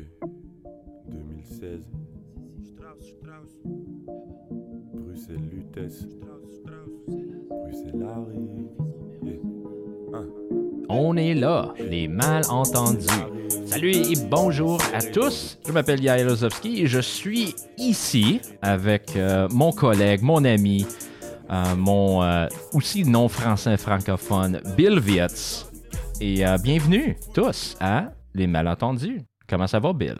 janvier 2016. Bruxelles Lutèce. Bruxelles. Un. On est là, les malentendus. Salut et bonjour à tous. Je m'appelle Yael Ozovski et je suis ici avec euh, mon collègue, mon ami, euh, mon euh, aussi non français francophone, Bill Vietz. Et euh, bienvenue tous à Les malentendus. Comment ça va, Bill?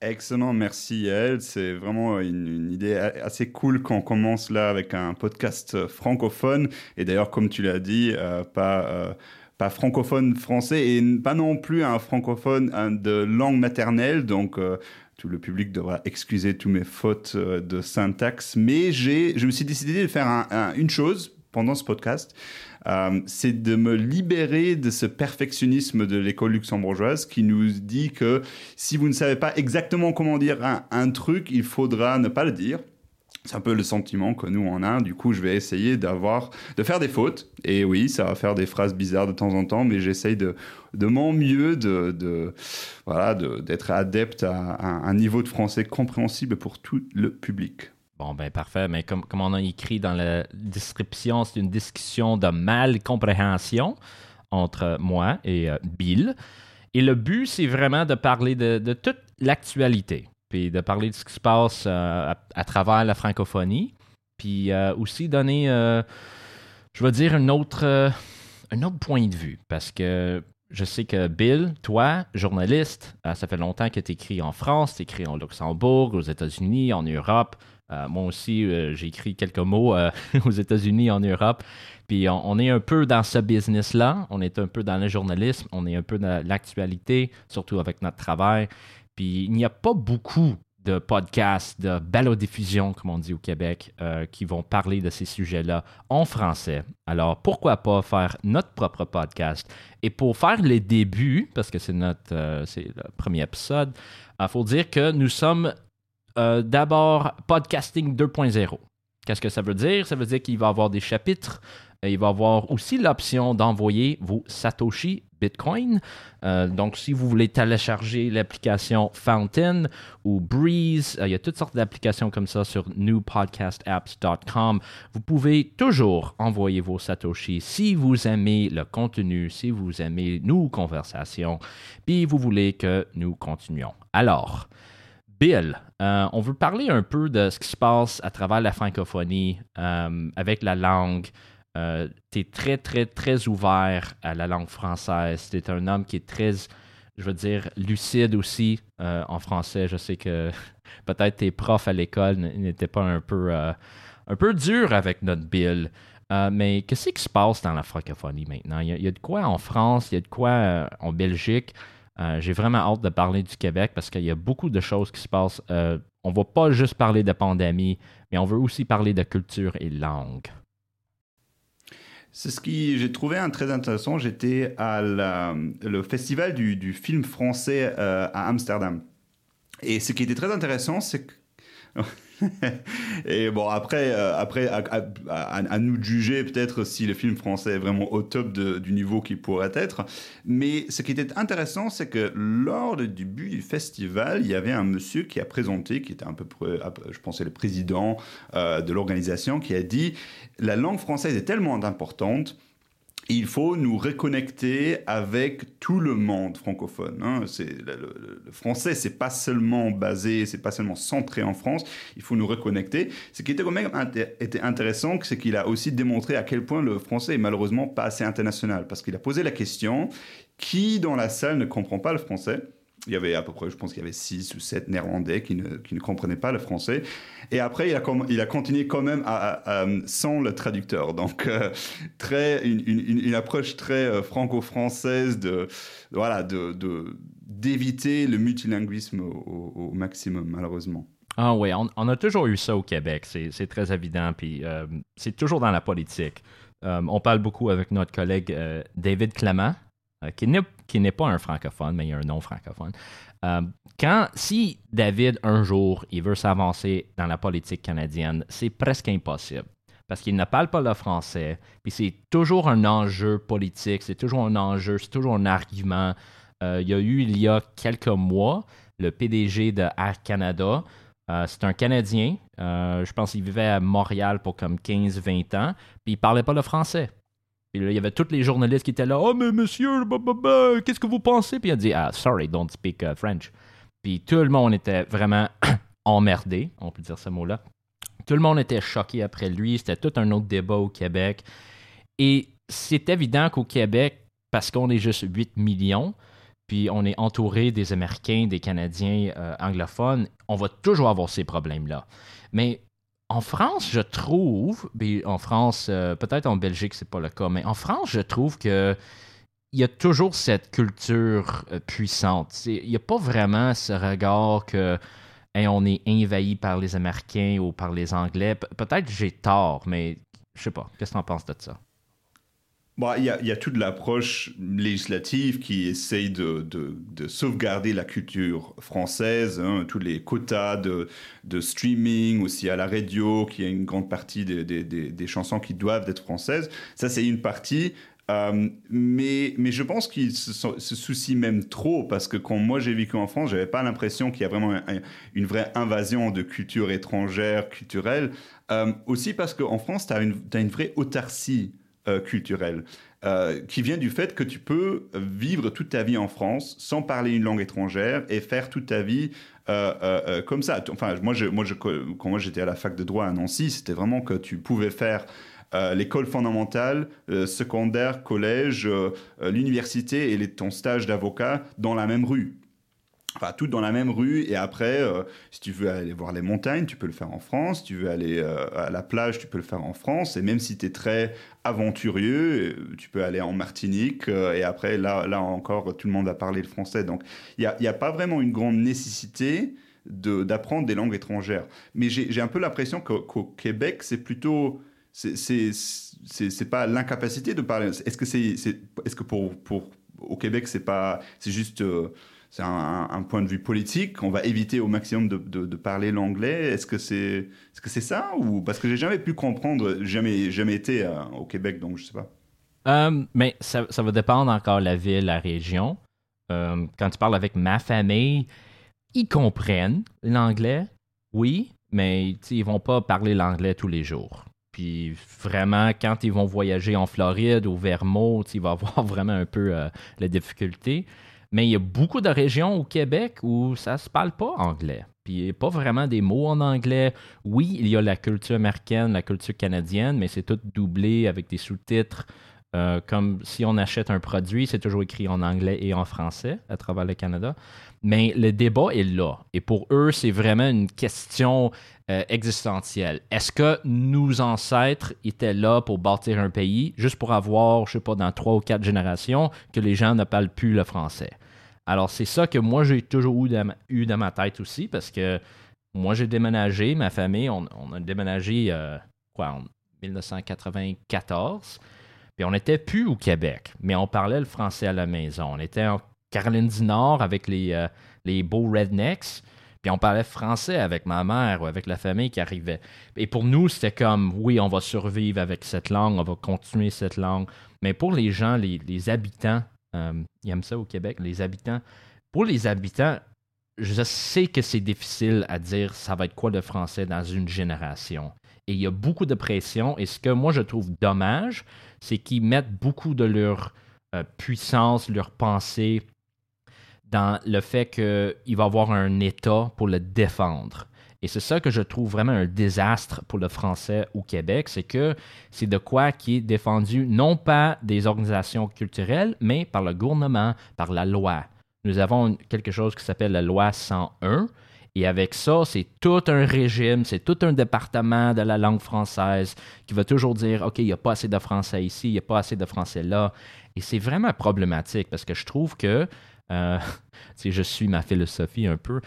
Excellent, merci Yael. C'est vraiment une, idée assez cool qu'on commence là avec un podcast euh, francophone. Et d'ailleurs, comme tu l'as dit, euh, pas, euh, pas francophone français et pas non plus un francophone de langue maternelle. Donc, tout le public devra excuser toutes mes fautes de syntaxe. Mais je me suis décidé de faire un- un- une chose pendant ce podcast. Euh, c'est de me libérer de ce perfectionnisme de l'école luxembourgeoise qui nous dit que si vous ne savez pas exactement comment dire un, truc, il faudra ne pas le dire. C'est un peu le sentiment que nous on a. Du coup, je vais essayer d'avoir, de faire des fautes. Et oui, ça va faire des phrases bizarres de temps en temps, mais j'essaye de, de mon mieux de, voilà, d'être adepte à, un niveau de français compréhensible pour tout le public. Bon, ben parfait. Mais comme, comme on a écrit dans la description, c'est une discussion de mal-compréhension entre moi et euh, Bill. Et le but, c'est vraiment de parler de, toute l'actualité, puis de parler de ce qui se passe euh, à, travers la francophonie, puis euh, aussi donner, je vais dire, un autre, un autre point de vue, parce que je sais que Bill, toi, journaliste, ça fait longtemps que tu écris en France, tu écris en Luxembourg, aux États-Unis, en Europe. Euh, moi aussi, euh, j'ai écrit quelques mots euh, aux États-Unis, en Europe. Puis on, est un peu dans ce business-là, on est un peu dans le journalisme, on est un peu dans l'actualité, surtout avec notre travail. Puis il n'y a pas beaucoup de podcasts, de balodiffusion, comme on dit au Québec, euh, qui vont parler de ces sujets-là en français. Alors pourquoi pas faire notre propre podcast? Et pour faire les débuts, parce que c'est notre c'est le premier épisode, il faut dire que nous sommes euh, d'abord podcasting 2.0. Qu'est-ce que ça veut dire? Ça veut dire qu'il va avoir des chapitres. Euh, Il va avoir aussi l'option d'envoyer vos Satoshi Bitcoin. Euh, donc, si vous voulez télécharger l'application Fountain ou Breeze, il y a toutes sortes d'applications comme ça sur newpodcastapps.com. Vous pouvez toujours envoyer vos Satoshi si vous aimez le contenu, si vous aimez nos conversations, puis vous voulez que nous continuions. Alors, Bill, euh, on veut parler un peu de ce qui se passe à travers la francophonie euh, avec la langue. tu es très, très, très ouvert à la langue française. Tu es un homme qui est très, je veux dire, lucide aussi euh, en français. Je sais que peut-être tes profs à l'école n'étaient pas un peu, euh, un peu durs avec notre Bill. Euh, mais qu'est-ce qui se passe dans la francophonie maintenant? Il y a, de quoi en France, il y a de quoi euh, en Belgique? Euh, J'ai vraiment hâte de parler du Québec parce qu'il y a beaucoup de choses qui se passent. Euh, on va pas juste parler de pandémie, mais on veut aussi parler de culture et langue. C'est ce qui j'ai trouvé très intéressant. J'étais à le festival du, du film français euh, à Amsterdam. Et ce qui était très intéressant, c'est que. Et bon, après, euh, après à, nous juger peut-être si le film français est vraiment au top du niveau qu'il pourrait être. Mais ce qui était intéressant, c'est que lors du début du festival, il y avait un monsieur qui a présenté, qui était un peu, je pensais, le président euh, de l'organisation, qui a dit la langue française est tellement importante il faut nous reconnecter avec tout le monde francophone. hein. Le, le- le français, c'est pas seulement basé, c'est pas seulement centré en France. Il faut nous reconnecter. Ce qui était quand même était intéressant, c'est qu'il a aussi démontré à quel point le français est malheureusement pas assez international. Parce qu'il a posé la question qui dans la salle ne comprend pas le français? Il y avait à peu près, je pense qu'il y avait six ou sept néerlandais qui ne, qui ne comprenaient pas le français. Et après, il a, il a continué quand même sans le traducteur. Donc, euh, très, une, une- approche très euh, franco-française de, voilà, de, d'éviter le multilinguisme au, maximum, malheureusement. Ah oui, on, a toujours eu ça au Québec, c'est très évident, puis euh, c'est toujours dans la politique. On parle beaucoup avec notre collègue David Clement, euh, qui n'est qui n'est pas un francophone, mais il y a un non francophone. Euh, quand, si David, un jour, il veut s'avancer dans la politique canadienne, c'est presque impossible. Parce qu'il ne parle pas le français, puis c'est toujours un enjeu politique, c'est toujours un enjeu, c'est toujours un argument il y a eu il y a quelques mois le PDG de Air Canada. c'est un Canadien. je pense qu'il vivait à Montréal pour comme 15-20 ans. Puis il parlait pas le français. Puis il y avait tous les journalistes qui étaient là. Oh, mais monsieur, qu'est-ce que vous pensez? Puis il a dit, ah, sorry, don't speak uh, French. Puis tout le monde était vraiment emmerdé, on peut dire ce mot-là. Tout le monde était choqué après lui. C'était tout un autre débat au Québec. Et c'est évident qu'au Québec, parce qu'on est juste 8 millions, puis on est entouré des Américains, des Canadiens euh, anglophones, on va toujours avoir ces problèmes-là. Mais en France, je trouve, en France, euh, peut-être en Belgique, c'est pas le cas, mais en France, je trouve que il y a toujours cette culture euh, puissante. Il n'y a pas vraiment ce regard que on est envahi par les Américains ou par les Anglais. peut-être j'ai tort, mais je sais pas. Qu'est-ce que tu en penses de ça? Il, y a, toute l'approche législative qui essaye de, de, sauvegarder la culture française, hein, tous les quotas de, streaming, aussi à la radio, qui a une grande partie des, chansons qui doivent être françaises. Ça, c'est une partie. Euh, mais, mais je pense qu'ils se, se, soucient même trop parce que quand moi j'ai vécu en France, j'avais pas l'impression qu'il y a vraiment une vraie invasion de culture étrangère, culturelle. Euh, aussi parce qu'en France, tu as, as, une vraie autarcie euh, culturel, euh, qui vient du fait que tu peux vivre toute ta vie en France sans parler une langue étrangère et faire toute ta vie euh, comme ça. Enfin, moi, moi quand moi j'étais à la fac de droit à Nancy, c'était vraiment que tu pouvais faire l'école fondamentale, secondaire, collège, l'université et les, ton stage d'avocat dans la même rue. Enfin, tout dans la même rue. Et après, euh, si tu veux aller voir les montagnes, tu peux le faire en France. Si tu veux aller euh, à la plage, tu peux le faire en France. Et même si tu es très aventurieux, euh, tu peux aller en Martinique. et après, là, là encore, tout le monde a parlé le français. Donc, il n'y a, a, pas vraiment une grande nécessité d'apprendre des langues étrangères. Mais j'ai un peu l'impression qu'au Québec, c'est plutôt... C'est pas l'incapacité de parler. Est-ce que, c'est est, est, -ce que pour, pour, au Québec, c'est. C'est juste c'est un, point de vue politique. On va éviter au maximum de, parler l'anglais. Est-ce que c'est est -ce c'est ça ou parce que j'ai jamais pu comprendre, jamais jamais été euh, au Québec, donc je sais pas. Euh, mais ça, va dépendre encore la ville, la région. Euh, quand tu parles avec ma famille, ils comprennent l'anglais, oui, mais ils vont pas parler l'anglais tous les jours. Puis vraiment, quand ils vont voyager en Floride ou Vermont, il va avoir vraiment un peu la difficulté. Mais il y a beaucoup de régions au Québec où ça se parle pas anglais. Puis il n'y a pas vraiment des mots en anglais. Oui, il y a la culture américaine, la culture canadienne, mais c'est tout doublé avec des sous-titres. Euh, comme si on achète un produit, c'est toujours écrit en anglais et en français à travers le Canada. Mais le débat est là. Et pour eux, c'est vraiment une question euh, existentielle. Est-ce que nos ancêtres étaient là pour bâtir un pays juste pour avoir, je sais pas, dans trois ou quatre générations, que les gens ne parlent plus le français? Alors, c'est ça que moi, j'ai toujours eu dans, ma, tête aussi, parce que moi, j'ai déménagé, ma famille, on, a déménagé, euh, en 1994. Puis on n'était plus au Québec, mais on parlait le français à la maison. On était en Caroline du Nord avec les, euh, les beaux rednecks. Puis on parlait français avec ma mère ou avec la famille qui arrivait. Et pour nous, c'était comme, oui, on va survivre avec cette langue, on va continuer cette langue. Mais pour les gens, les habitants euh, ils aiment ça au Québec, les habitants. Pour les habitants, je sais que c'est difficile à dire ça va être quoi le français dans une génération. Et il y a beaucoup de pression. Et ce que moi je trouve dommage, c'est qu'ils mettent beaucoup de leur euh, puissance, leur pensée dans le fait qu'il va avoir un État pour le défendre. Et c'est ça que je trouve vraiment un désastre pour le français au Québec, c'est que c'est de quoi qui est défendu non pas des organisations culturelles, mais par le gouvernement, par la loi. Nous avons quelque chose qui s'appelle la loi 101. Et avec ça, c'est tout un régime, c'est tout un département de la langue française qui va toujours dire, OK, il n'y a pas assez de français ici, il n'y a pas assez de français là. Et c'est vraiment problématique parce que je trouve que, euh, je suis ma philosophie un peu,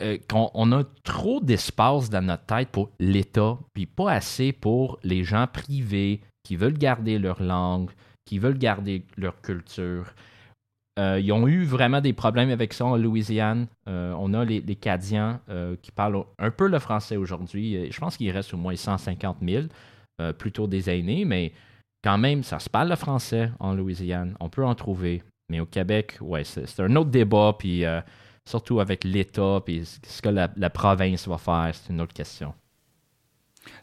euh, qu'on a trop d'espace dans notre tête pour l'État, puis pas assez pour les gens privés qui veulent garder leur langue, qui veulent garder leur culture. Euh, ils ont eu vraiment des problèmes avec ça en Louisiane. Euh, on a les, les Cadiens qui parlent un peu le français aujourd'hui. Je pense qu'il reste au moins 150 000, plutôt des aînés, mais quand même, ça se parle le français en Louisiane. On peut en trouver. Mais au Québec, ouais, c'est un autre débat, puis euh, surtout avec l'État, puis ce que la, province va faire, c'est une autre question.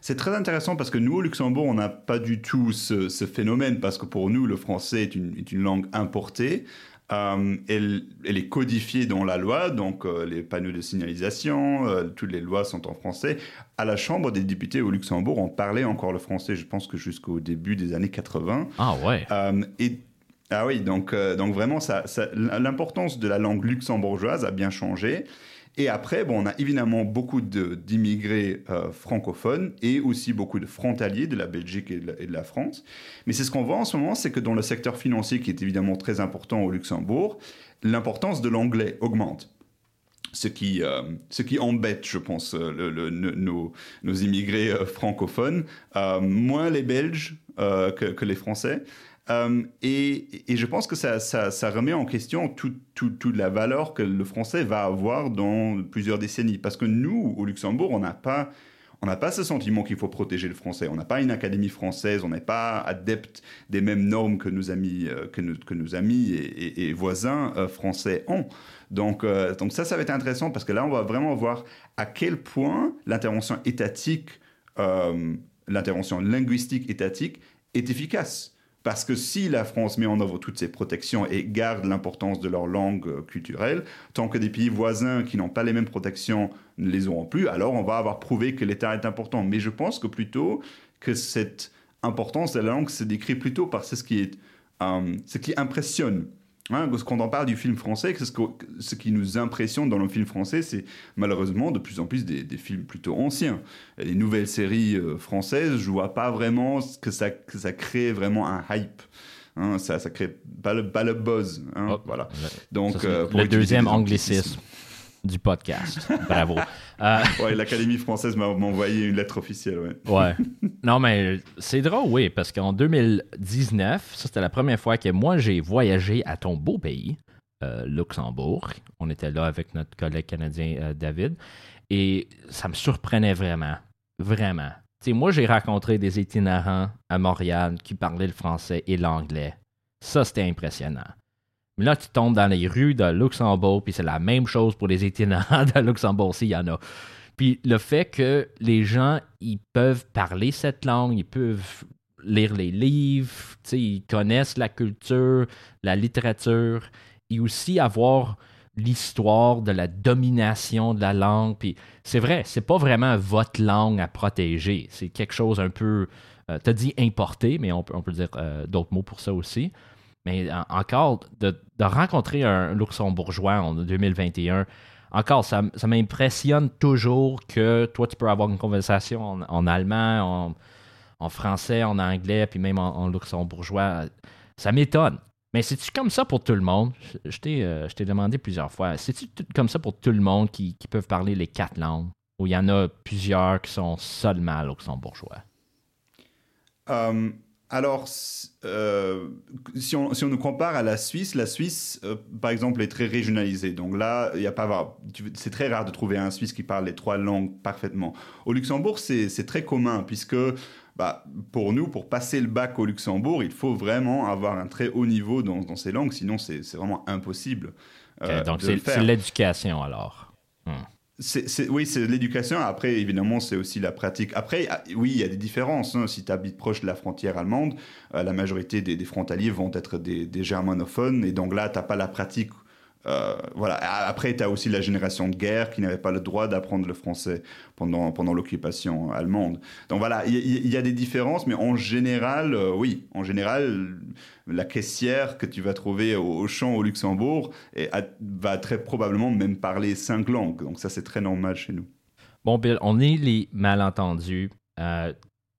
C'est très intéressant parce que nous, au Luxembourg, on n'a pas du tout ce, phénomène parce que pour nous, le français est une langue importée. Euh, elle, elle est codifiée dans la loi, donc euh, les panneaux de signalisation, euh, toutes les lois sont en français. À la Chambre des députés au Luxembourg, on parlait encore le français, je pense que jusqu'au début des années 80. Ah ouais. Et ah oui, donc, euh, donc vraiment, ça, ça- l'importance de la langue luxembourgeoise a bien changé. Et après, bon, on a évidemment beaucoup d'immigrés euh, francophones et aussi beaucoup de frontaliers de la Belgique et de la, France. Mais c'est ce qu'on voit en ce moment, c'est que dans le secteur financier, qui est évidemment très important au Luxembourg, l'importance de l'anglais augmente. Ce qui, euh, ce qui embête, je pense, nos, nos immigrés francophones, moins les Belges que les Français. Euh, et, je pense que ça, remet en question toute tout, toute la valeur que le français va avoir dans plusieurs décennies. Parce que nous, au Luxembourg, on n'a pas, ce sentiment qu'il faut protéger le français. On n'a pas une académie française, on n'est pas adepte des mêmes normes que nos amis, euh, et, voisins euh, français ont. Donc, donc ça, ça va être intéressant parce que là, on va vraiment voir à quel point l'intervention étatique, l'intervention linguistique étatique est efficace. Parce que si la France met en œuvre toutes ces protections et garde l'importance de leur langue euh, culturelle, tant que des pays voisins qui n'ont pas les mêmes protections ne les auront plus, alors on va avoir prouvé que l'État est important. Mais je pense que plutôt que cette importance de la langue se décrit plutôt par ce qui, est, euh, ce qui impressionne. Hein, parce qu'on en parle du film français, que ce, que- ce qui nous impressionne dans le film français, c'est malheureusement de plus en plus des, des films plutôt anciens. Les nouvelles séries euh, françaises, je vois pas vraiment que ça, que ça crée vraiment un hype. Hein, ça, ça crée pas le, pas le buzz. hein, Oh, voilà. Donc, ça, euh, pour le utiliser deuxième anglicisme du podcast. Bravo. Euh, Ouais, l'Académie française m'a envoyé une lettre officielle. Ouais. Ouais. Non, mais c'est drôle, oui, parce qu'en 2019, ça c'était la première fois que moi j'ai voyagé à ton beau pays, euh, Luxembourg. On était là avec notre collègue canadien euh, David. Et ça me surprenait vraiment. Vraiment. Tu sais, moi j'ai rencontré des itinérants à Montréal qui parlaient le français et l'anglais. Ça c'était impressionnant. Mais là, tu tombes dans les rues de Luxembourg, puis c'est la même chose pour les itinérants de Luxembourg, s'il y en a. Puis le fait que les gens, ils peuvent parler cette langue, ils peuvent lire les livres, ils connaissent la culture, la littérature, et aussi avoir l'histoire de la domination de la langue. Puis c'est vrai, c'est pas vraiment votre langue à protéger. C'est quelque chose un peu, euh, t'as dit importé, mais on peut, on peut dire euh, d'autres mots pour ça aussi. Mais en- encore, de, rencontrer un luxembourgeois en 2021, encore, ça, ça m'impressionne toujours que toi, tu peux avoir une conversation en, allemand, en, français, en anglais, puis même en, luxembourgeois. Ça m'étonne. Mais c'est-tu comme ça pour tout le monde? Je, t'ai, euh, demandé plusieurs fois. C'est-tu comme ça pour tout le monde qui, qui peuvent parler les quatre langues? Ou il y en a plusieurs qui sont seulement luxembourgeois? Euh, alors, euh, si, on, si on nous compare à la Suisse, la Suisse, euh, par exemple, est très régionalisée. Donc là, il y a pas, c'est très rare de trouver un Suisse qui parle les trois langues parfaitement. Au Luxembourg, c'est très commun, puisque bah, pour nous, pour passer le bac au Luxembourg, il faut vraiment avoir un très haut niveau dans, dans ces langues, sinon c'est vraiment impossible. euh, donc c'est, faire. c'est oui, c'est l'éducation. Après, évidemment, c'est aussi la pratique. Après, ah, oui, il y a des différences. hein. Si tu habites proche de la frontière allemande, euh, la majorité des, des frontaliers vont être des, des germanophones. Et donc là, tu n'as pas la pratique. Euh, voilà. Après, tu as aussi la génération de guerre qui n'avait pas le droit d'apprendre le français pendant, pendant l'occupation allemande. Donc voilà, il y, a des différences, mais en général, euh, oui, en général, la caissière que tu vas trouver au, au champ au Luxembourg va très probablement même parler cinq langues. Donc ça, c'est très normal chez nous. Bon, Bill, on est les malentendus. Euh,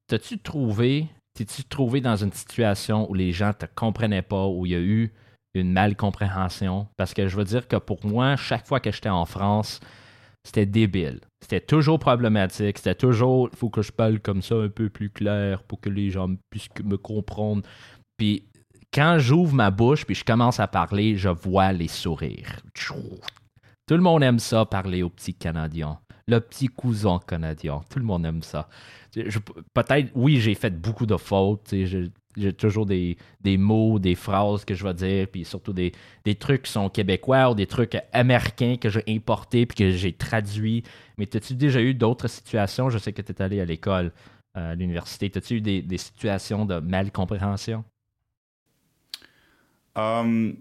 T'as-tu trouvé, t'es-tu trouvé dans une situation où les gens te comprenaient pas, où il y a eu une malcompréhension? Parce que je veux dire que pour moi, chaque fois que j'étais en France, c'était débile. C'était toujours problématique. C'était toujours, il faut que je parle comme ça un peu plus clair pour que les gens puissent me comprendre. Puis quand j'ouvre ma bouche puis je commence à parler, je vois les sourires. Tout le monde aime ça, parler aux petits Canadiens. Le petit cousin canadien. Tout le monde aime ça. Peut-être, oui, j'ai fait beaucoup de fautes. J'ai toujours des, des mots, des phrases que je vais dire, puis surtout des, des trucs qui sont québécois ou des trucs américains que j'ai importés puis que j'ai traduits. Mais as-tu déjà eu d'autres situations? Je sais que tu es allé à l'école, euh, à l'université. As-tu eu des, des situations de mal-compréhension? Euh,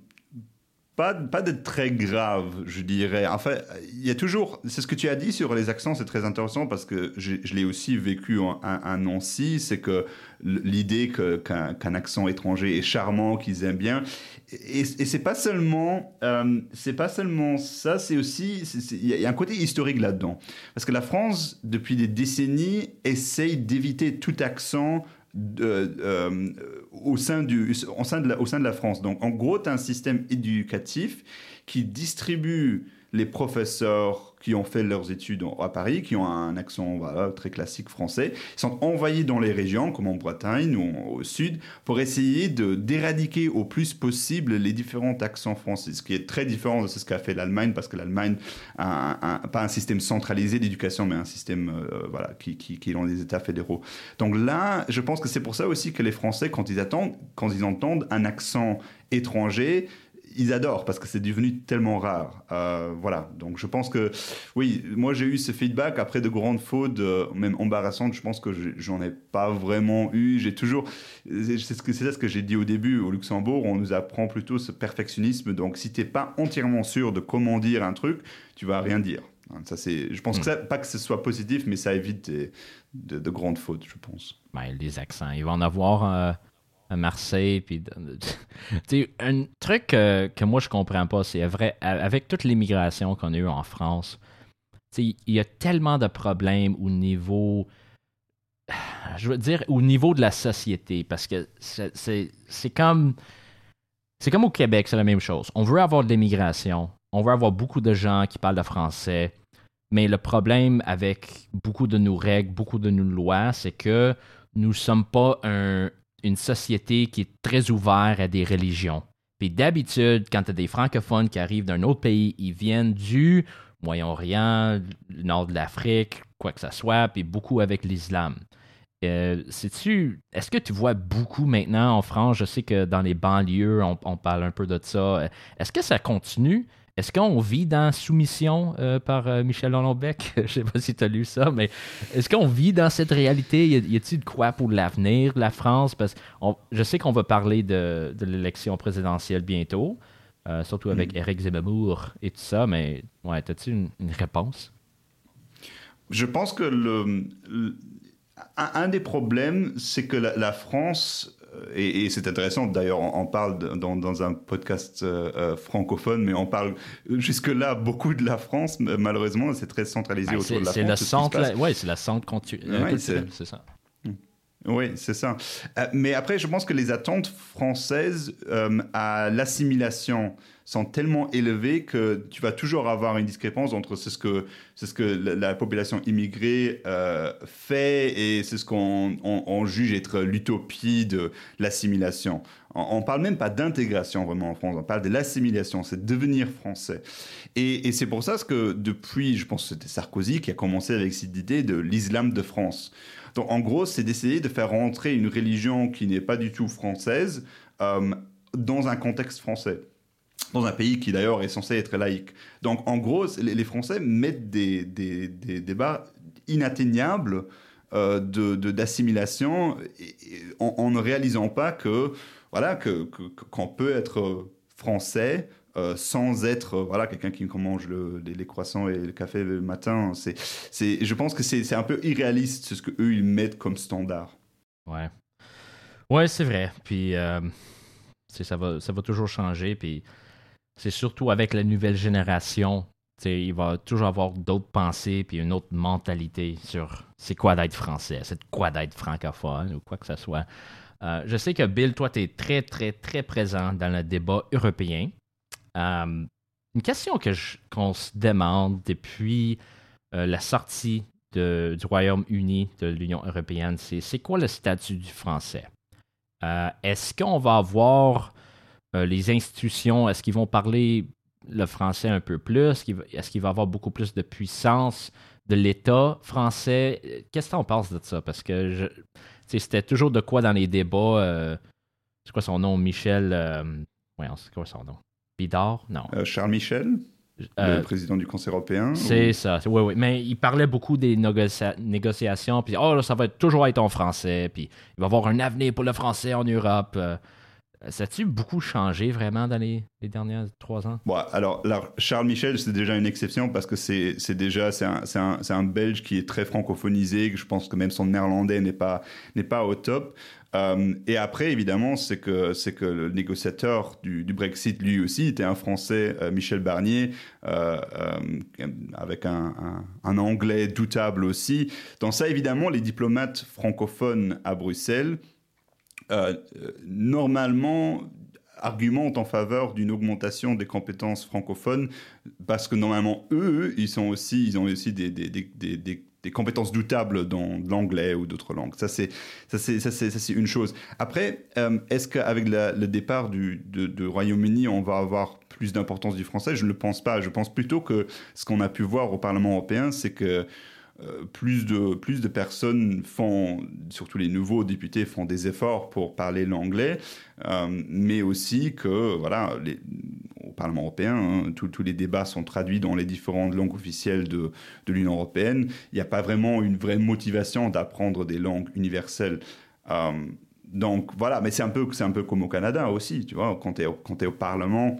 pas, pas de très grave, je dirais. En fait, il y a toujours. C'est ce que tu as dit sur les accents, c'est très intéressant parce que je, l'ai aussi vécu un, Nancy. C'est que l'idée qu'un accent étranger est charmant, qu'ils aiment bien. Et, et c'est pas seulement, euh, c'est pas seulement ça. C'est aussi, il y a un côté historique là-dedans, parce que la France, depuis des décennies, essaye d'éviter tout accent euh, au, sein du, sein de la, au sein de la France. Donc, en gros, tu as un système éducatif qui distribue les professeurs qui ont fait leurs études à Paris, qui ont un accent très classique français, sont envoyés dans les régions, comme en Bretagne ou au sud, pour essayer d'éradiquer au plus possible les différents accents français, ce qui est très différent de ce qu'a fait l'Allemagne, parce que l'Allemagne a pas un système centralisé d'éducation, mais un système euh, voilà, qui, qui, qui, est dans les États fédéraux. Donc là, je pense que c'est pour ça aussi que les Français, quand ils, quand ils entendent un accent étranger, ils adorent parce que c'est devenu tellement rare. Euh, voilà, donc je pense que, oui, moi j'ai eu ce feedback après de grandes fautes, euh, même embarrassantes, je pense que j'en ai pas vraiment eu. J'ai toujours, c'est ce que, ça ce que j'ai dit au début, au Luxembourg, on nous apprend plutôt ce perfectionnisme, donc si tu n'es pas entièrement sûr de comment dire un truc, tu vas rien dire. Ça, c'est, je pense que ça, pas que ce soit positif, mais ça évite de, grandes fautes, je pense. Ben, les accents, il va en avoir... Euh, à Marseille. Puis, un truc que moi je comprends pas, c'est vrai, avec toute l'immigration qu'on a eue en France, il y a tellement de problèmes au niveau. Je veux dire, au niveau de la société, parce que c'est comme. C'est comme au Québec, c'est la même chose. On veut avoir de l'immigration, on veut avoir beaucoup de gens qui parlent le français, mais le problème avec beaucoup de nos règles, beaucoup de nos lois, c'est que nous ne sommes pas un, une société qui est très ouverte à des religions. Puis d'habitude, quand tu as des francophones qui arrivent d'un autre pays, ils viennent du Moyen-Orient, le nord de l'Afrique, quoi que ce soit, puis beaucoup avec l'islam. Euh, tu est-ce que tu vois beaucoup maintenant en France? Je sais que dans les banlieues, on, on parle un peu de ça. Est-ce que ça continue? Est-ce qu'on vit dans Soumission euh, par euh, Michel Houellebecq? Je ne sais pas si tu as lu ça, mais est-ce qu'on vit dans cette réalité? Y a-t-il de quoi pour l'avenir de la France? Parce que je sais qu'on va parler de, l'élection présidentielle bientôt, euh, surtout avec mm. Éric Zemmour et tout ça, mais ouais, as-tu une, réponse? Je pense que le, un, des problèmes, c'est que la France et, c'est intéressant, d'ailleurs, on, parle dans, un podcast euh, euh, francophone, mais on parle jusque-là beaucoup de la France. Malheureusement, c'est très centralisé ben, autour de la France. Le centre, oui, c'est la centre ouais, c'est ça. Oui, c'est ça. Euh, mais après, je pense que les attentes françaises à l'assimilation sont tellement élevés que tu vas toujours avoir une discrépance entre ce que, ce que la, population immigrée euh, fait et c'est ce qu'on juge être l'utopie de l'assimilation. On, ne parle même pas d'intégration vraiment en France, on parle de l'assimilation, c'est devenir français. Et, c'est pour ça que depuis, je pense que c'était Sarkozy qui a commencé avec cette idée de l'islam de France. Donc en gros, c'est d'essayer de faire rentrer une religion qui n'est pas du tout française euh, dans un contexte français dans un pays qui d'ailleurs est censé être laïque. Donc en gros, les Français mettent des, débats inatteignables euh, d'assimilation en, ne réalisant pas que voilà qu'on peut être français euh, sans être voilà quelqu'un qui mange le, les, croissants et le café le matin. C'est c'est je pense que c'est un peu irréaliste ce que eux ils mettent comme standard. Ouais. Ouais, c'est vrai. Puis euh, ça va ça va toujours changer puis c'est surtout avec la nouvelle génération. il va toujours avoir d'autres pensées puis une autre mentalité sur c'est quoi d'être français, c'est quoi d'être francophone ou quoi que ce soit. Euh, je sais que Bill, toi, tu es très, très, très présent dans le débat européen. Euh, une question que qu'on se demande depuis euh, la sortie du Royaume-Uni de l'Union européenne, c'est c'est quoi le statut du français? Est-ce qu'on va avoir euh, les institutions, est-ce qu'ils vont parler le français un peu plus? Est-ce qu'il va avoir beaucoup plus de puissance de l'État français? Qu'est-ce que tu en penses de ça? Parce que c'était toujours de quoi dans les débats. Euh, c'est quoi son nom? Michel. Euh, c'est quoi son nom? Bidard? Non. Euh, Charles Michel? le président du Conseil européen. C'est ça, oui, oui. Mais il parlait beaucoup des négociations, puis oh, ça va toujours être en français, puis il va y avoir un avenir pour le français en Europe. Ça a-tu beaucoup changé vraiment dans les, les derniers trois ans? Alors, Charles Michel, c'est déjà une exception parce que c'est déjà c'est un, un, un, Belge qui est très francophonisé, que je pense que même son néerlandais n'est pas, pas au top. Euh, et après, évidemment, c'est que, que le négociateur du, Brexit, lui aussi, était un Français, euh, Michel Barnier, euh, avec un, un, anglais doutable aussi. Dans ça, évidemment, les diplomates francophones à Bruxelles euh, normalement argumentent en faveur d'une augmentation des compétences francophones parce que normalement eux ils sont aussi ils ont aussi des, des, des, des compétences doutables dans l'anglais ou d'autres langues. Ça, c'est, ça, c'est, ça, c'est, ça, c'est une chose. Après, euh, est-ce qu'avec le départ du de, Royaume-Uni, on va avoir plus d'importance du français? Je ne le pense pas. Je pense plutôt que ce qu'on a pu voir au Parlement européen, c'est que euh, plus, de, plus de personnes font, surtout les nouveaux députés, font des efforts pour parler l'anglais, euh, mais aussi que, voilà, au Parlement européen, hein, tous les débats sont traduits dans les différentes langues officielles de, de l'Union européenne. Il n'y a pas vraiment une vraie motivation d'apprendre des langues universelles. Euh, donc voilà, mais c'est un, peu, un peu comme au Canada aussi, tu vois, quand tu es, es, au Parlement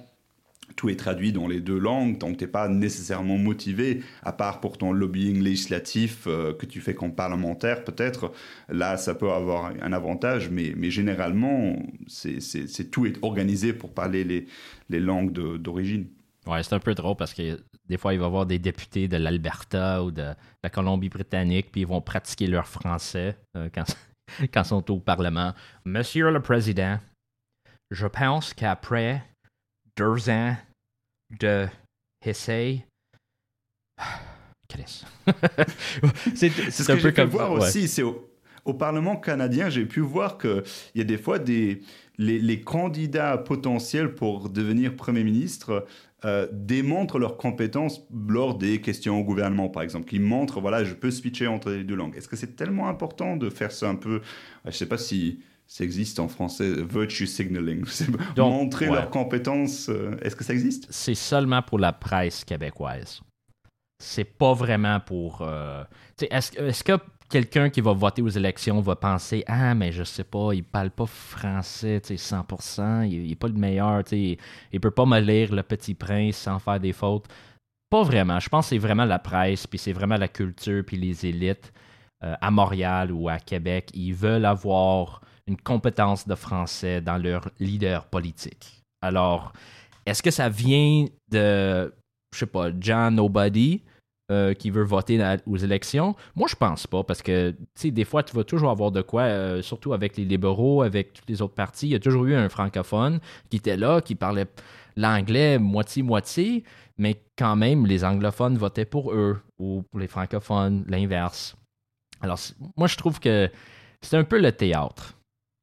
tout est traduit dans les deux langues, donc tu n'es pas nécessairement motivé, à part pour ton lobbying législatif euh, que tu fais comme parlementaire peut-être. Là, ça peut avoir un avantage, mais, généralement, c'est tout est organisé pour parler les, langues d'origine. Ouais, c'est un peu drôle parce que des fois, il va y avoir des députés de l'Alberta ou de la Colombie-Britannique, puis ils vont pratiquer leur français euh, quand ils sont au Parlement. Monsieur le Président, je pense qu'après deux ans de essai. c'est ce que j'ai pu voir aussi. C'est au, Parlement canadien, j'ai pu voir qu'il y a des fois des, les, candidats potentiels pour devenir Premier ministre euh, démontrent leurs compétences lors des questions au gouvernement, par exemple, qui montrent, voilà, je peux switcher entre les deux langues. Est-ce que c'est tellement important de faire ça un peu? Je ne sais pas si ça existe en français, virtue signaling. montrer leurs compétences. Euh, est-ce que ça existe? C'est seulement pour la presse québécoise. C'est pas vraiment pour. Euh, est-ce est que quelqu'un qui va voter aux élections va penser Ah, mais je sais pas, il parle pas français 100%, il, il est pas le meilleur, il, il peut pas me lire Le Petit Prince sans faire des fautes. Pas vraiment. Je pense que c'est vraiment la presse, puis c'est vraiment la culture, puis les élites euh, à Montréal ou à Québec. Ils veulent avoir une compétence de français dans leur leader politique. Alors, est-ce que ça vient de, je sais pas, John Nobody euh, qui veut voter aux élections? Moi, je pense pas, parce que, tu sais, des fois, tu vas toujours avoir de quoi, euh, surtout avec les libéraux, avec tous les autres partis. Il y a toujours eu un francophone qui était là, qui parlait l'anglais moitié-moitié, mais quand même, les anglophones votaient pour eux, ou pour les francophones, l'inverse. Alors, moi, je trouve que c'est un peu le théâtre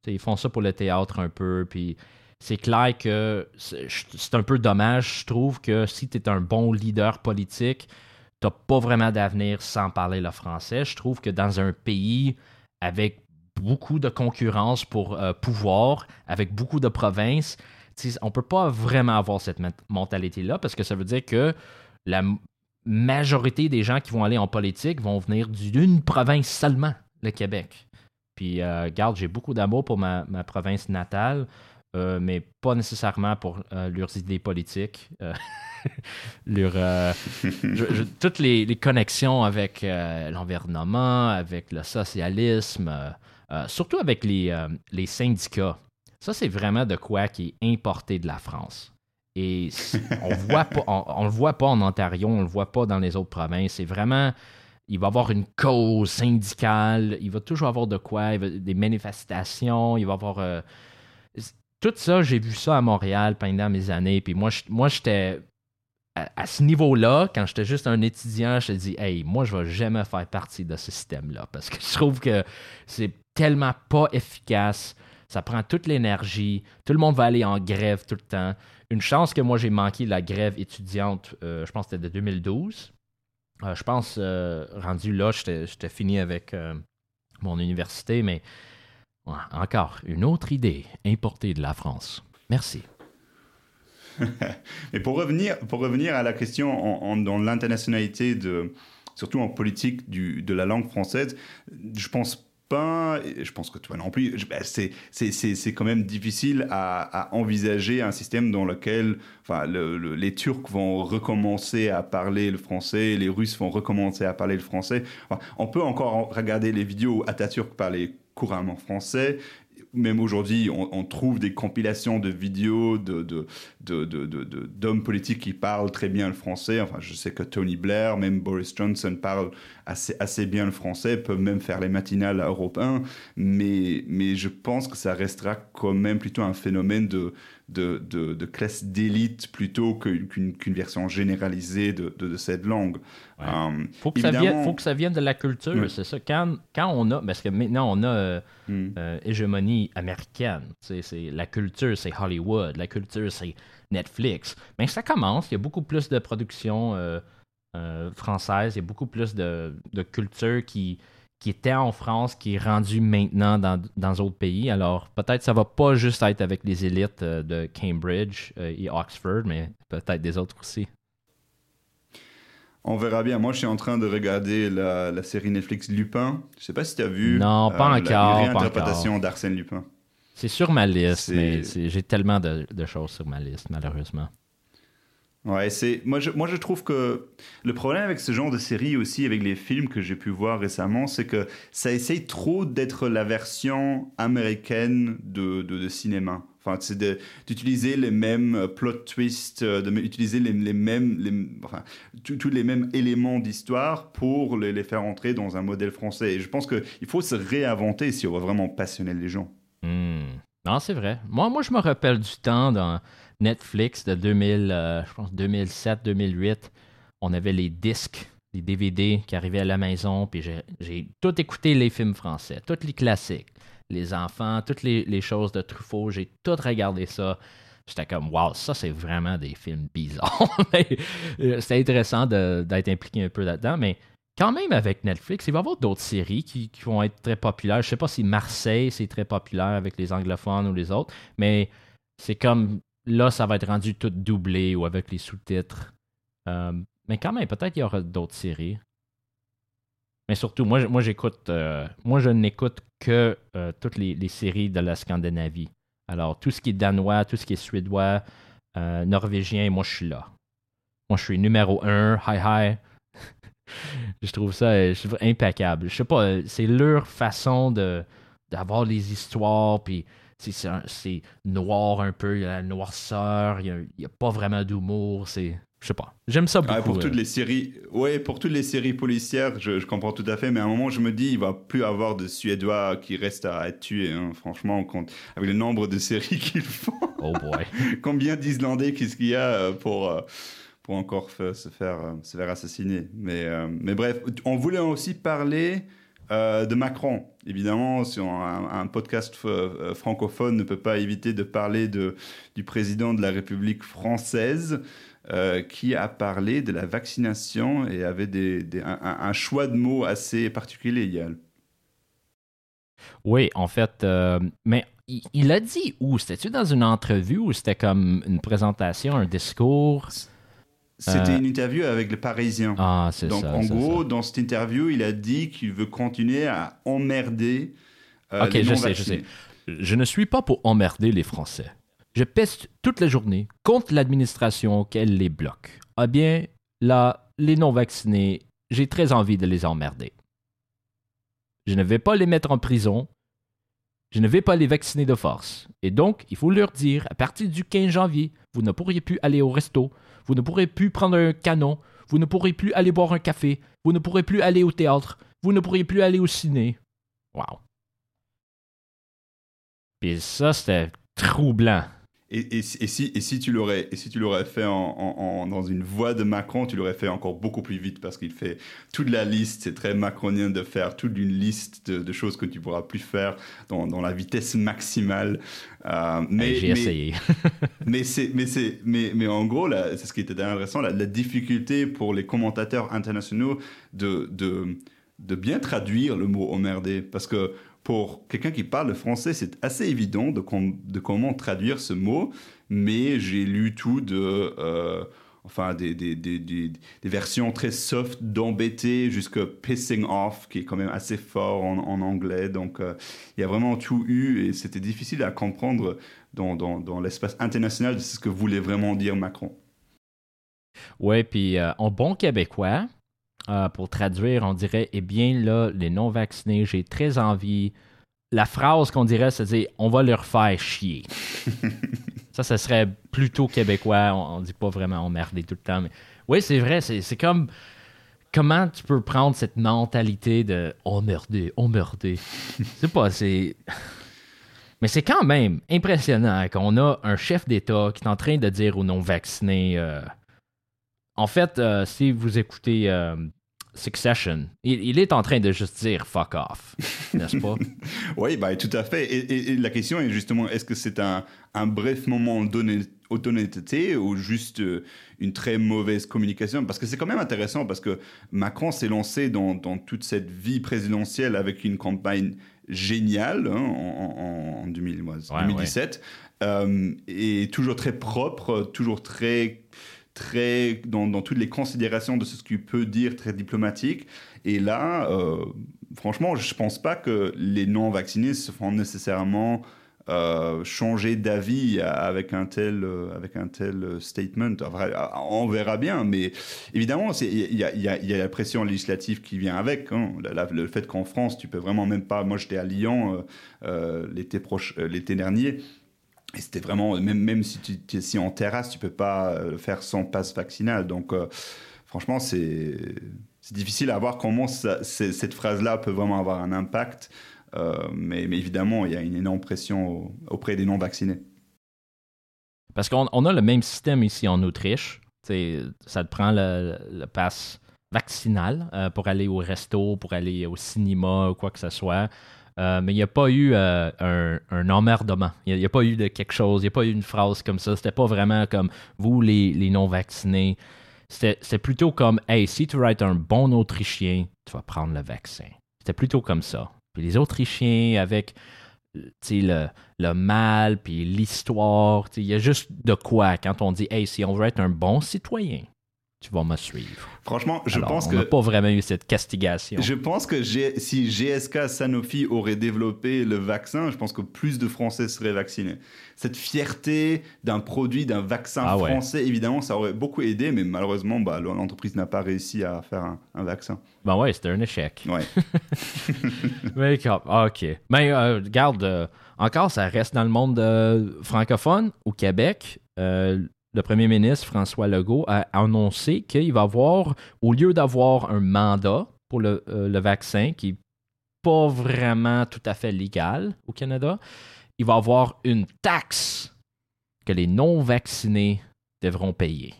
ils font ça pour le théâtre un peu, c'est clair que c'est un peu dommage, je trouve, que si tu es un bon leader politique, tu pas vraiment d'avenir sans parler le français. Je trouve que dans un pays avec beaucoup de concurrence pour euh, pouvoir, avec beaucoup de provinces, on ne peut pas vraiment avoir cette mentalité-là parce que ça veut dire que la majorité des gens qui vont aller en politique vont venir d'une province seulement, le Québec. Puis, euh, garde, j'ai beaucoup d'amour pour ma, province natale, euh, mais pas nécessairement pour euh, leurs idées politiques. toutes les, connexions avec l'environnement, avec le socialisme, surtout avec les, les syndicats. Ça, c'est vraiment de quoi qui est importé de la France. Et on ne le voit pas en Ontario, on ne le voit pas dans les autres provinces. C'est vraiment il va avoir une cause syndicale, il va toujours avoir de quoi, des manifestations, il va avoir... Euh, tout ça, j'ai vu ça à Montréal pendant mes années, puis moi, moi j'étais... À, ce niveau-là, quand j'étais juste un étudiant, je te dis, hey, moi, je vais jamais faire partie de ce système-là, parce que je trouve que c'est tellement pas efficace, Ça prend toute l'énergie. Tout le monde va aller en grève tout le temps. Une chance que moi, j'ai manqué la grève étudiante, euh, je pense que c'était de 2012. Euh, je pense, euh, rendu là, j'étais fini avec euh, mon université, mais encore une autre idée importée de la France. Merci. Mais pour revenir, pour revenir à la question dans l'internationalité, surtout en politique de la langue française, je pense et je pense que toi non plus, ben, c'est quand même difficile à, envisager un système dans lequel enfin, le- le- les Turcs vont recommencer à parler le français, les Russes vont recommencer à parler le français. On peut encore en- regarder les vidéos où Atatürk parlait couramment français. Même aujourd'hui, on, trouve des compilations de vidéos d'hommes politiques qui parlent très bien le français. Enfin, je sais que Tony Blair, même Boris Johnson parlent assez, assez bien le français, peuvent même faire les matinales à Europe 1. Mais, mais je pense que ça restera quand même plutôt un phénomène de, de, de, de classe d'élite plutôt qu'une, qu'une version généralisée de, de, cette langue. Ouais. Euh, Faut que, ça vienne, faut que ça vienne de la culture, c'est ça. Quand, quand on a, parce que maintenant on a euh, hmm. euh, hégémonie américaine, c'est, la culture c'est Hollywood, la culture c'est Netflix. Mais ça commence, il y a beaucoup plus de production euh, euh, française, il y a beaucoup plus de, de culture qui, qui était en France, qui est rendue maintenant dans, dans d'autres pays. Alors peut-être ça va pas juste être avec les élites euh, de Cambridge euh, et Oxford, mais peut-être des autres aussi. On verra bien. Moi, je suis en train de regarder la, la série Netflix Lupin. Je sais pas si tu as vu. Non, pas la- encore, La réinterprétation d'Arsène Lupin. C'est sur ma liste, mais c'est- j'ai tellement de, de choses sur ma liste, malheureusement. Ouais, c'est moi je, moi je trouve que le problème avec ce genre de série aussi avec les films que j'ai pu voir récemment, c'est que ça essaye trop d'être la version américaine de, cinéma. Enfin, c'est d'utiliser les mêmes euh, plot twists, euh, d'utiliser les, mêmes, tous les mêmes éléments d'histoire pour les, les faire entrer dans un modèle français. Et je pense qu'il faut se réinventer si on veut vraiment passionner les gens. Non, c'est vrai. Moi, moi, je me rappelle du temps dans Netflix de 2000, euh, je pense 2007, 2008. On avait les disques, les DVD qui arrivaient à la maison, puis j'ai- tout écouté les films français, tous les classiques, les enfants, toutes les, les choses de Truffaut, j'ai tout regardé ça. J'étais comme, wow, ça, c'est vraiment des films bizarres. Mais, euh, C'était intéressant d'être impliqué un peu là-dedans, mais quand même avec Netflix, il va y avoir d'autres séries qui, vont être très populaires. Je sais pas si Marseille, c'est très populaire avec les anglophones ou les autres, mais c'est comme là, ça va être rendu tout doublé ou avec les sous-titres. Euh, mais quand même, peut-être qu'il y aura d'autres séries. Mais surtout, moi, moi j'écoute, euh, moi je n'écoute que euh, toutes les, séries de la Scandinavie. Alors, tout ce qui est danois, tout ce qui est suédois, norvégien, moi je suis là. Moi je suis numéro un, hi hi. Je trouve ça euh, je trouve impeccable. Je sais pas, euh, c'est leur façon de d'avoir les histoires, puis c'est- noir un peu, il y a la noirceur, il y a, pas vraiment d'humour, c'est... Je sais pas, j'aime ça beaucoup. Ah, pour euh. toutes les séries, ouais, pour toutes les séries policières, je, je comprends tout à fait, mais à un moment, je me dis, il va plus avoir de Suédois qui restent à être tués, hein, franchement, quand, avec le nombre de séries qu'ils font. Oh boy. Combien d'Islandais qu'est-ce qu'il y a euh, pour, euh, pour encore fa- se, faire, euh, se faire assassiner mais, euh, mais bref, on voulait aussi parler euh, de Macron. Évidemment, sur un, podcast francophone ne peut pas éviter de parler de, du président de la République française qui a parlé de la vaccination et avait des, un, choix de mots assez particulier, Yael. Oui, en fait, mais il, il a dit où? C'était-tu dans une entrevue ou c'était comme une présentation, un discours? C'était Euh, une interview avec le Parisien. Ah, c'est Donc, ça. en gros, ça. dans cette interview, il a dit qu'il veut continuer à emmerder euh, Ok, les je sais, je sais. Je ne suis pas pour emmerder les Français. Je peste toute la journée contre l'administration qu'elle les bloque. Ah bien, là, les non-vaccinés, j'ai très envie de les emmerder. Je ne vais pas les mettre en prison. Je ne vais pas les vacciner de force. Et donc, il faut leur dire, à partir du 15 janvier, vous ne pourrez plus aller au resto, vous ne pourrez plus prendre un canon, vous ne pourrez plus aller boire un café, vous ne pourrez plus aller au théâtre, vous ne pourrez plus aller au ciné. Wow. Puis ça, c'était troublant. Et, et, si, et si tu l'aurais et si tu l'aurais fait en, dans une voie de Macron, tu l'aurais fait encore beaucoup plus vite parce qu'il fait toute la liste. C'est très macronien de faire toute une liste de, choses que tu pourras plus faire dans, dans la vitesse maximale. Euh, mais j'ai essayé. mais c'est mais c'est mais, mais en gros là, c'est ce qui était intéressant la, la difficulté pour les commentateurs internationaux de, de de bien traduire le mot emmerdé parce que pour quelqu'un qui parle français, c'est assez évident de, comment traduire ce mot, mais j'ai lu tout de... Euh, enfin, des, versions très soft d'embêter jusqu'à pissing off, qui est quand même assez fort en, anglais. Donc, euh, il y a vraiment tout eu et c'était difficile à comprendre dans, l'espace international de ce que voulait vraiment dire Macron. Ouais, puis euh, en bon québécois, euh, pour traduire, on dirait Eh bien, là, les non-vaccinés, j'ai très envie. La phrase qu'on dirait, c'est On va leur faire chier. ça, ce serait plutôt québécois. On, ne dit pas vraiment emmerder tout le temps. Mais oui, c'est vrai. C'est comme. Comment tu peux prendre cette mentalité de emmerder, emmerder? C'est pas, c'est. Mais c'est quand même impressionnant qu'on a un chef d'État qui est en train de dire aux non-vaccinés. Euh, en fait, euh, si vous écoutez euh, Succession, il, est en train de juste dire fuck off, n'est-ce pas? oui, bah, tout à fait. Et, la question est justement, est-ce que c'est un, bref moment d'honnêteté ou juste euh, une très mauvaise communication? Parce que c'est quand même intéressant parce que Macron s'est lancé dans, toute cette vie présidentielle avec une campagne géniale hein, en, 2017 et toujours très propre, toujours très très dans, dans, toutes les considérations de ce qu'il peut dire, très diplomatique. Et là, euh, franchement, je ne pense pas que les non-vaccinés se font nécessairement euh, changer d'avis avec un tel, euh, avec un tel statement. on verra bien, mais évidemment, il y a, y, y a, la pression législative qui vient avec. Hein. le fait qu'en France, tu peux vraiment même pas. Moi, j'étais à Lyon l'été dernier. Et c'était vraiment, même, même si tu en terrasse, tu peux pas le faire sans passe vaccinal. Donc, euh, franchement, c'est difficile à voir comment cette phrase-là peut vraiment avoir un impact. Euh, mais, mais, évidemment, il y a une énorme pression auprès des non-vaccinés. Parce qu'on a le même système ici en Autriche. ça te prend le, le pass vaccinal euh, pour aller au resto, pour aller au cinéma ou quoi que ce soit. Euh, mais il n'y a pas eu euh, un, emmerdement. Il n'y a, pas eu de quelque chose. Il n'y a pas eu une phrase comme ça. C'était pas vraiment comme vous, les, non-vaccinés. C'était plutôt comme Hey, si tu veux être un bon Autrichien, tu vas prendre le vaccin. C'était plutôt comme ça. Puis les Autrichiens, avec le, le mal, puis l'histoire, il y a juste de quoi quand on dit Hey, si on veut être un bon citoyen, tu vas me suivre. Franchement, je pense que. On n'a pas vraiment eu cette castigation. Je pense que si GSK Sanofi aurait développé le vaccin, je pense que plus de Français seraient vaccinés. Cette fierté d'un produit, d'un vaccin ah français, évidemment, ça aurait beaucoup aidé, mais malheureusement, bah, l'entreprise n'a pas réussi à faire un, vaccin. Ben ouais, c'était un échec. Ouais. mais, ok. Mais euh, regarde, euh, encore, ça reste dans le monde euh, francophone, au Québec le premier ministre François Legault a annoncé qu'il va avoir, au lieu d'avoir un mandat pour le, euh, vaccin, qui n'est pas vraiment tout à fait légal au Canada, il va avoir une taxe que les non-vaccinés devront payer.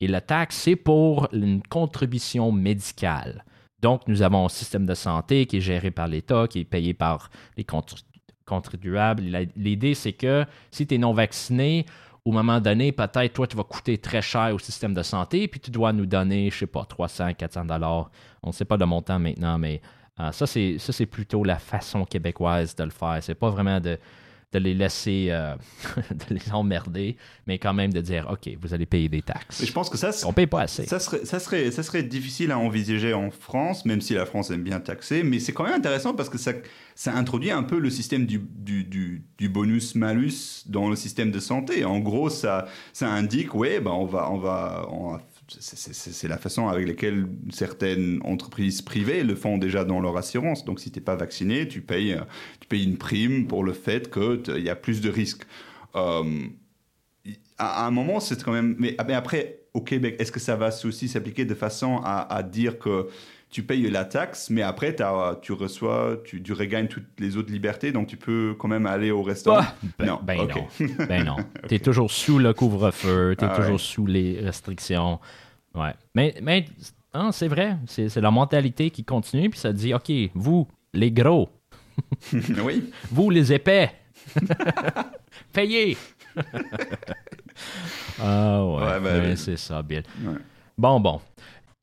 Et la taxe, c'est pour une contribution médicale. Donc, nous avons un système de santé qui est géré par l'État, qui est payé par les contribuables. L'idée, c'est que si tu es non vacciné, au moment donné, peut-être toi, tu vas coûter très cher au système de santé, puis tu dois nous donner, je sais pas, 300, 400 dollars. On ne sait pas le montant maintenant, mais euh, ça, c'est plutôt la façon québécoise de le faire. C'est pas vraiment de de les laisser, euh, de les emmerder, mais quand même de dire, OK, vous allez payer des taxes. je pense que ça, on paye pas assez. Ça serait, ça serait, ça serait difficile à envisager en France, même si la France aime bien taxer, mais c'est quand même intéressant parce que ça, ça introduit un peu le système du, du, du, bonus-malus dans le système de santé. En gros, ça, ça indique, ouais, ben on va, on va, on va c'est la façon avec laquelle certaines entreprises privées le font déjà dans leur assurance. Donc, si tu n'es pas vacciné, tu payes, tu payes une prime pour le fait qu'il y a plus de risques. Euh, à un moment, c'est quand même. Mais, mais après, au Québec, est-ce que ça va aussi s'appliquer de façon à, à dire que tu payes la taxe, mais après, tu reçois, tu, tu, regagnes toutes les autres libertés, donc tu peux quand même aller au restaurant? ben, non, ben non. Ben non. Tu es toujours sous le couvre-feu, tu es Ah toujours ouais. sous les restrictions. Ouais. Mais, mais hein, c'est vrai, c'est c'est la mentalité qui continue, puis ça dit, OK, vous, les gros, oui. vous, les épais, payez. ah ouais, Ouais, ben, Ouais, c'est ça, Bill. Ouais. Bon, bon.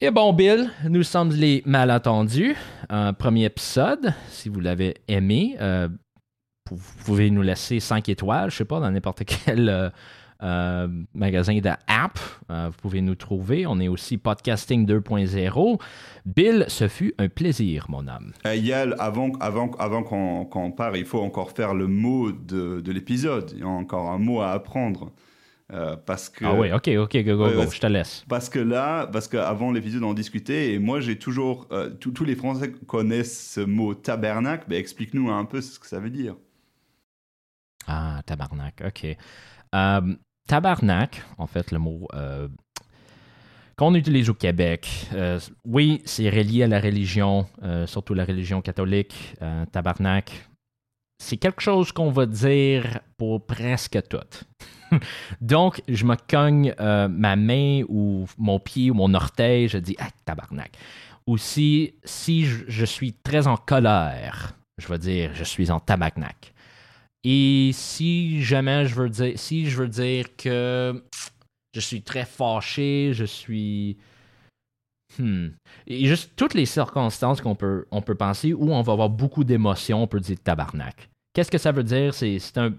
Et bon, Bill, nous sommes les malentendus. Un premier épisode. Si vous l'avez aimé, euh, vous pouvez nous laisser 5 étoiles, je sais pas, dans n'importe quel euh, euh, magasin d'app. Euh, vous pouvez nous trouver. On est aussi Podcasting 2.0. Bill, ce fut un plaisir, mon âme. Euh, Yael, avant, avant, avant qu'on qu'on part, il faut encore faire le mot de, de l'épisode. Il y a encore un mot à apprendre. Euh, parce que, Ah oui, ok, ok, go, go, go, je te laisse. Parce que là, parce qu'avant l'épisode, on discutait, et moi, j'ai toujours. tous- tous les Français connaissent ce mot tabernacle. mais Explique-nous un peu ce que ça veut dire. Ah, tabarnak, ok. Euh, tabarnak, en fait, le mot euh, qu'on utilise au Québec, euh, oui, c'est relié à la religion, euh, surtout la religion catholique. tabarnak, c'est quelque chose qu'on va dire pour presque tout. Donc, je me cogne ma main ou mon pied ou mon orteil, je dis ah, tabarnak. Ou si, je suis très en colère, je vais dire je suis en tabarnak. Et si jamais je veux dire, si je veux dire que je suis très fâché, je suis. Hmm. Et juste toutes les circonstances qu'on peut, on peut penser où on va avoir beaucoup d'émotions, on peut dire tabarnak. Qu'est-ce que ça veut dire? C'est, c'est un.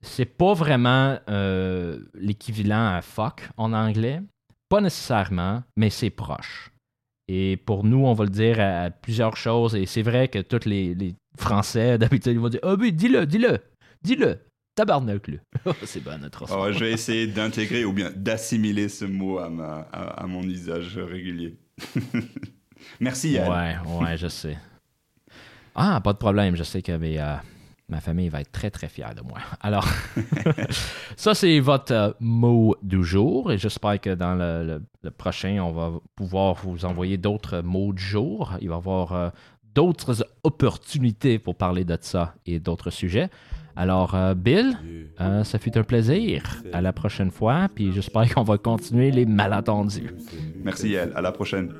C'est pas vraiment euh, l'équivalent à fuck en anglais. Pas nécessairement, mais c'est proche. Et pour nous, on va le dire à, plusieurs choses. Et c'est vrai que tous les, les Français, d'habitude, ils vont dire Ah oui, dis-le, dis-le, dis-le, tabarnak, le. c'est bon, notre Alors, Oh, je vais essayer d'intégrer ou bien d'assimiler ce mot à, ma, à, à mon usage régulier. Merci, Yael. Ouais, ouais, je sais. Ah, pas de problème. Je sais que mes, euh, ma famille va être très, très fière de moi. Alors, ça, c'est votre euh, mot du jour. Et j'espère que dans le, le- le prochain, on va pouvoir vous envoyer d'autres mots du jour. Il va y avoir euh, d'autres opportunités pour parler de ça et d'autres sujets. Alors, euh, Bill, euh, ça fut un plaisir. À la prochaine fois. Puis j'espère qu'on va continuer les malentendus. Merci, Yael. À la prochaine.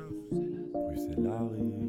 Bruxelles